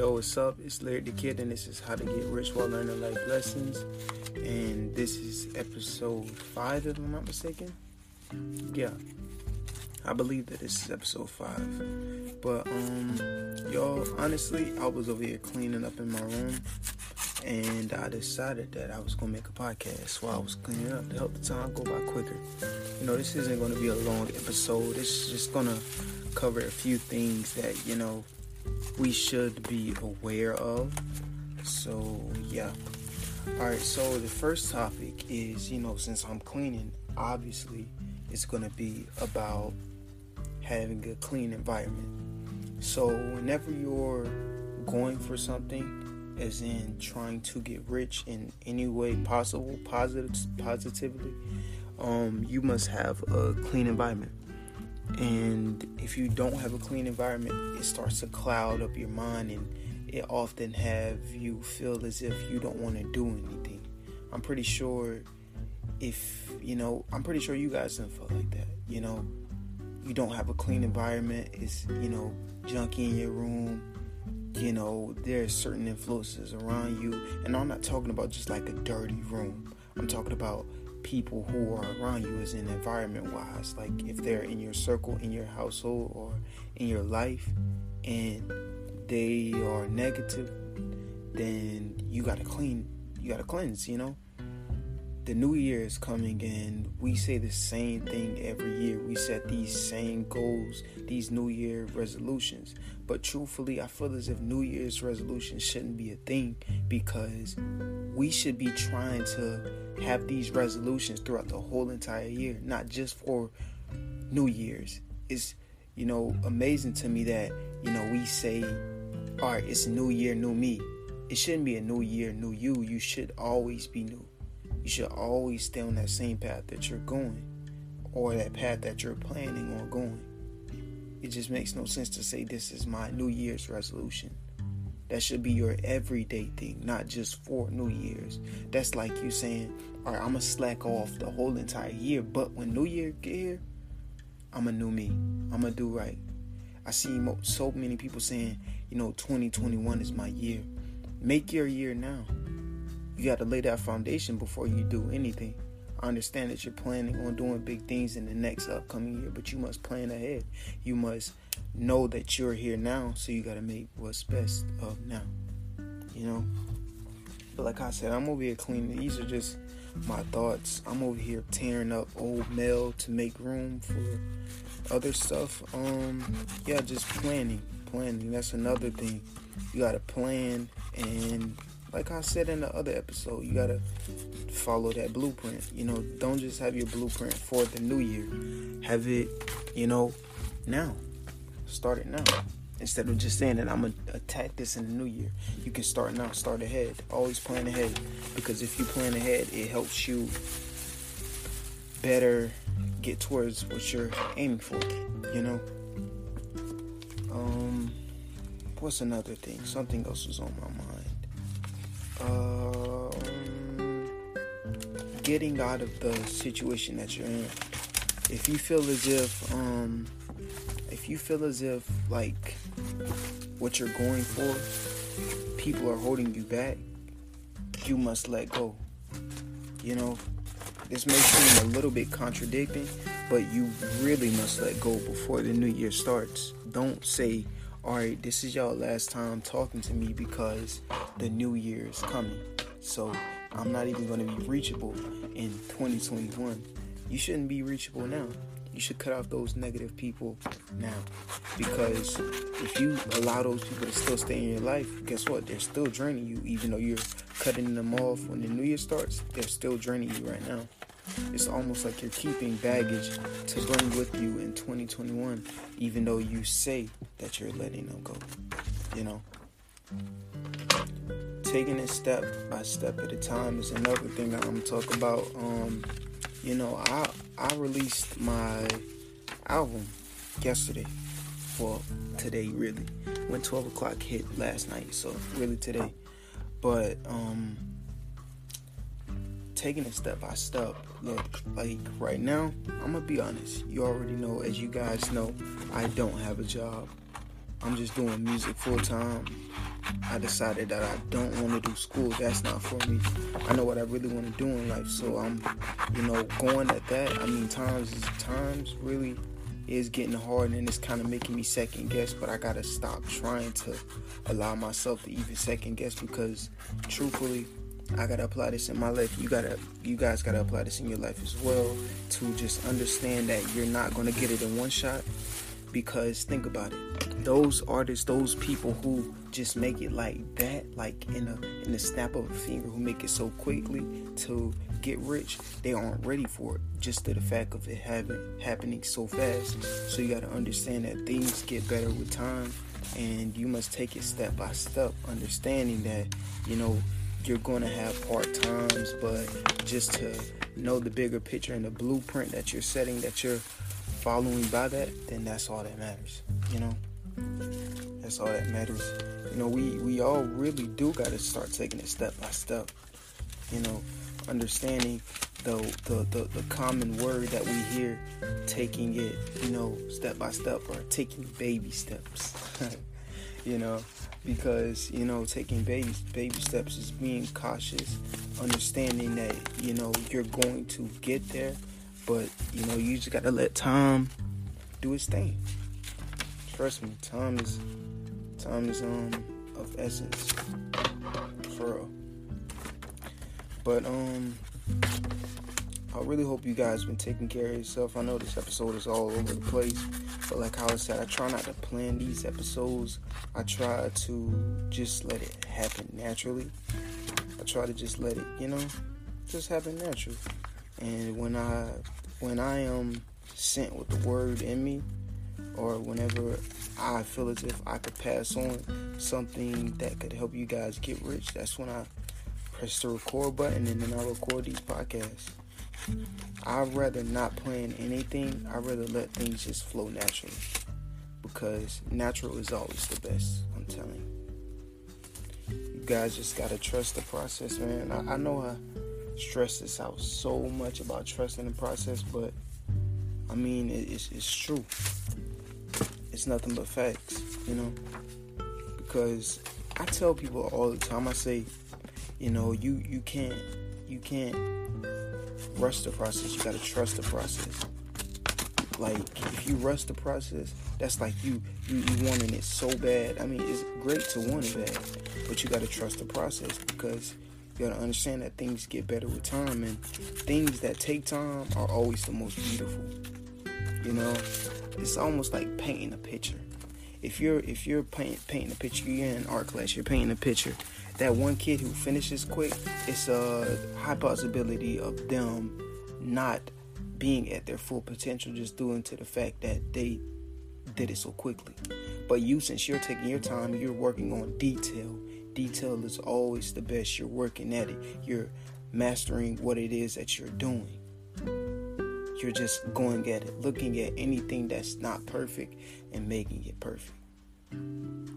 Yo, what's up? It's Larry the Kid, and this is How to Get Rich While Learning Life Lessons. And this is episode 5, if I'm not mistaken. Yeah, I believe that this is episode 5. But, um, y'all, honestly, I was over here cleaning up in my room, and I decided that I was to make a podcast while I was cleaning up to help the time go by quicker. You know, this isn't to be a long episode, it's just to cover a few things that, you know, we should be aware of. So, yeah. Alright, so the first topic is, you know, since I'm cleaning, obviously it's going to be about having a clean environment. So, whenever you're going for something, as in trying to get rich in any way possible, positive, positively, um, you must have a clean environment. And if you don't have a clean environment, it starts to cloud up your mind and it often have you feel as if you don't want to do anything. I'm pretty sure if, you know, I'm pretty sure you guys don't feel like that. You know, you don't have a clean environment, it's, you know, junky in your room. You know, there's certain influences around you. And I'm not talking about just like a dirty room. I'm talking about people who are around you as in environment wise like if they're in your circle in your household or in your life and they are negative then you got to clean you got to cleanse you know? The new year is coming and we say the same thing every year. We set these same goals these new year resolutions. But truthfully i feel as if new year's resolutions shouldn't be a thing because we should be trying to have these resolutions throughout the whole entire year, not just for New Year's. It's you know amazing to me that you know we say, all right, it's a new year, new me. It shouldn't be a new year, new you. You should always be new. You should always stay on that same path that you're going, or that path that you're planning on going. It just makes no sense to say this is my New Year's resolution. That should be your everyday thing, not just for New Year's. That's like you saying, all right, I'm gonna slack off the whole entire year, but when New Year get here, I'm a new me. I'm gonna do right. I see so many people saying, you know, 2021 is my year. Make your year now. You got to lay that foundation before you do anything. I understand that you're planning on doing big things in the next upcoming year, but you must plan ahead. You must know that you're here now, so you got to make what's best of now. You know? But like I said, I'm over here cleaning. These are just my thoughts. I'm over here tearing up old mail to make room for other stuff. Um, yeah, just planning. Planning. That's another thing. You got to plan and like I said in the other episode, you gotta follow that blueprint. You know, don't just have your blueprint for the new year. Have it, you know, now. Start it now. Instead of just saying that I'm gonna attack this in the new year. You can start now, start ahead. Always plan ahead. Because if you plan ahead, it helps you better get towards what you're aiming for, you know? Um what's another thing? Something else was on my mind. Um getting out of the situation that you're in. If you feel as if um you feel as if like what you're going for, people are holding you back, you must let go. You know, this may seem a little bit contradicting, but you really must let go before the new year starts. Don't say, all right, this is y'all last time talking to me because the new year is coming. So I'm not even going to be reachable in 2021. You shouldn't be reachable now you should cut off those negative people now. Because if you allow those people to still stay in your life, guess what? They're still draining you, even though you're cutting them off when the new year starts. They're still draining you right now. It's almost like you're keeping baggage to bring with you in 2021, even though you say that you're letting them go. You know? Taking it step by step at a time is another thing that I'm talking about. Um, you know, I I released my album yesterday. Well, today really. When 12 o'clock hit last night, so really today. But um taking it step by step. Look, like right now, I'm gonna be honest. You already know, as you guys know, I don't have a job. I'm just doing music full time. I decided that I don't want to do school. That's not for me. I know what I really want to do in life. So I'm, you know, going at that. I mean, times is, times really is getting hard and it's kind of making me second guess. But I gotta stop trying to allow myself to even second guess because, truthfully, I gotta apply this in my life. You gotta, you guys gotta apply this in your life as well to just understand that you're not gonna get it in one shot. Because think about it, those artists, those people who just make it like that, like in a in the snap of a finger, who make it so quickly to get rich, they aren't ready for it. Just to the fact of it having happening so fast. So you gotta understand that things get better with time, and you must take it step by step, understanding that you know you're going to have hard times, but just to know the bigger picture and the blueprint that you're setting, that you're following by that, then that's all that matters. You know, that's all that matters. You know, we we all really do got to start taking it step by step. You know, understanding the, the the the common word that we hear, taking it, you know, step by step or taking baby steps. you know, because you know taking baby baby steps is being cautious, understanding that you know you're going to get there, but you know you just gotta let time do its thing. Trust me, time is time is um of essence for real. But um I really hope you guys been taking care of yourself. I know this episode is all over the place, but like I said, I try not to plan these episodes. I try to just let it happen naturally. I try to just let it, you know, just happen naturally. And when I when I am sent with the word in me, or whenever I feel as if I could pass on something that could help you guys get rich, that's when I press the record button and then I record these podcasts. I'd rather not plan anything. I'd rather let things just flow naturally. Because natural is always the best, I'm telling you. You guys just gotta trust the process, man. I, I know I stress this out so much about trusting the process, but I mean, it, it's, it's true. It's nothing but facts, you know? Because I tell people all the time, I say, you know, you, you can't, you can't rush the process. You gotta trust the process. Like if you rush the process, that's like you you, you wanting it so bad. I mean, it's great to want it bad, but you gotta trust the process because you gotta understand that things get better with time, and things that take time are always the most beautiful. You know, it's almost like painting a picture. If you're if you're paint, painting a picture, you're in art class, you're painting a picture that one kid who finishes quick, it's a high possibility of them not being at their full potential just due to the fact that they did it so quickly. But you, since you're taking your time, you're working on detail. Detail is always the best. You're working at it. You're mastering what it is that you're doing. You're just going at it, looking at anything that's not perfect and making it perfect.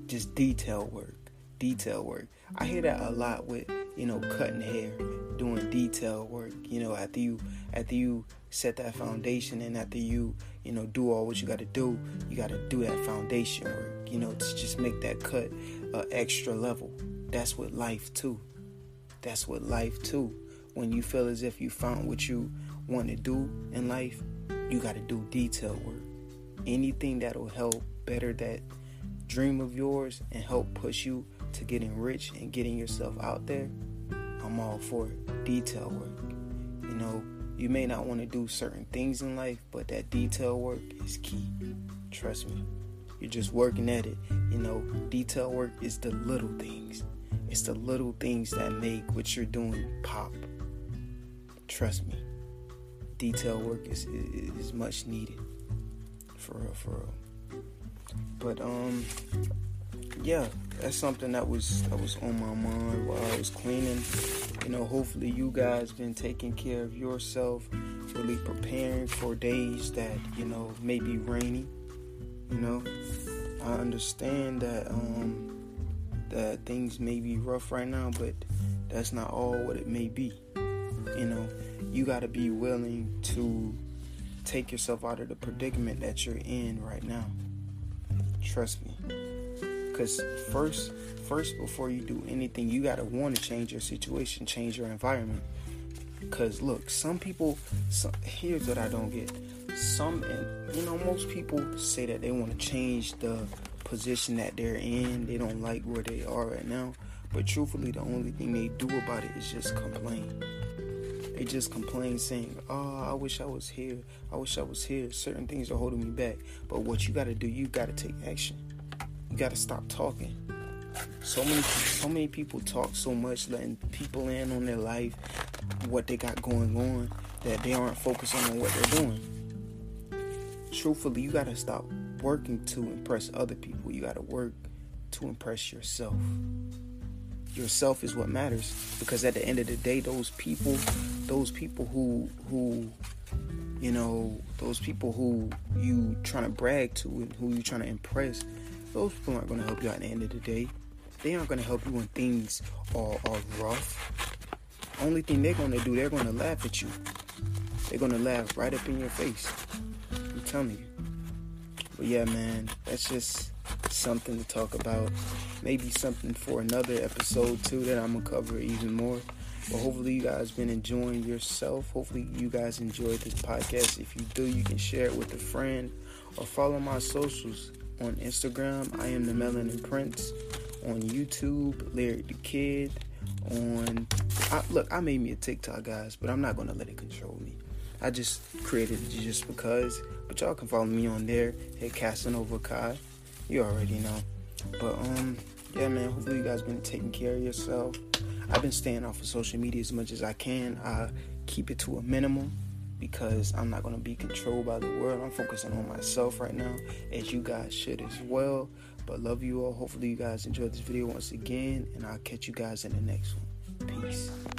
Just detail work detail work. I hear that a lot with, you know, cutting hair, doing detail work, you know, after you after you set that foundation and after you, you know, do all what you got to do, you got to do that foundation work, you know, to just make that cut uh, extra level. That's what life too. That's what life too. When you feel as if you found what you want to do in life, you got to do detail work. Anything that'll help better that dream of yours and help push you to getting rich and getting yourself out there, I'm all for it. Detail work. You know, you may not want to do certain things in life, but that detail work is key. Trust me. You're just working at it. You know, detail work is the little things. It's the little things that make what you're doing pop. Trust me. Detail work is, is, much needed. For real, for real. But um yeah, that's something that was that was on my mind while I was cleaning. You know, hopefully you guys been taking care of yourself, really preparing for days that you know may be rainy. You know, I understand that um, that things may be rough right now, but that's not all what it may be. You know, you got to be willing to take yourself out of the predicament that you're in right now. Trust me Cause first, first before you do anything, you gotta want to change your situation, change your environment. Cause look, some people. Some, here's what I don't get. Some, and you know, most people say that they want to change the position that they're in. They don't like where they are right now. But truthfully, the only thing they do about it is just complain. They just complain, saying, "Oh, I wish I was here. I wish I was here. Certain things are holding me back." But what you got to do, you got to take action. You got to stop talking. So many, so many people talk so much, letting people in on their life, what they got going on, that they aren't focusing on what they're doing. Truthfully, you got to stop working to impress other people. You got to work to impress yourself. Yourself is what matters because at the end of the day those people those people who who you know those people who you trying to brag to and who you trying to impress those people aren't going to help you at the end of the day. They aren't going to help you when things are, are rough. Only thing they're going to do they're going to laugh at you. They're going to laugh right up in your face but yeah man that's just something to talk about. Maybe something for another episode too that I'm gonna cover even more. But hopefully you guys been enjoying yourself. Hopefully you guys enjoyed this podcast. If you do, you can share it with a friend or follow my socials on Instagram. I am the Melanin Prince. On YouTube, Lyric the Kid. On I, look, I made me a TikTok, guys, but I'm not gonna let it control me. I just created it just because. But y'all can follow me on there at Casanova Kai you already know. But um, yeah, man. Hopefully you guys been taking care of yourself. I've been staying off of social media as much as I can. I keep it to a minimum because I'm not gonna be controlled by the world. I'm focusing on myself right now, as you guys should as well. But love you all. Hopefully you guys enjoyed this video once again, and I'll catch you guys in the next one.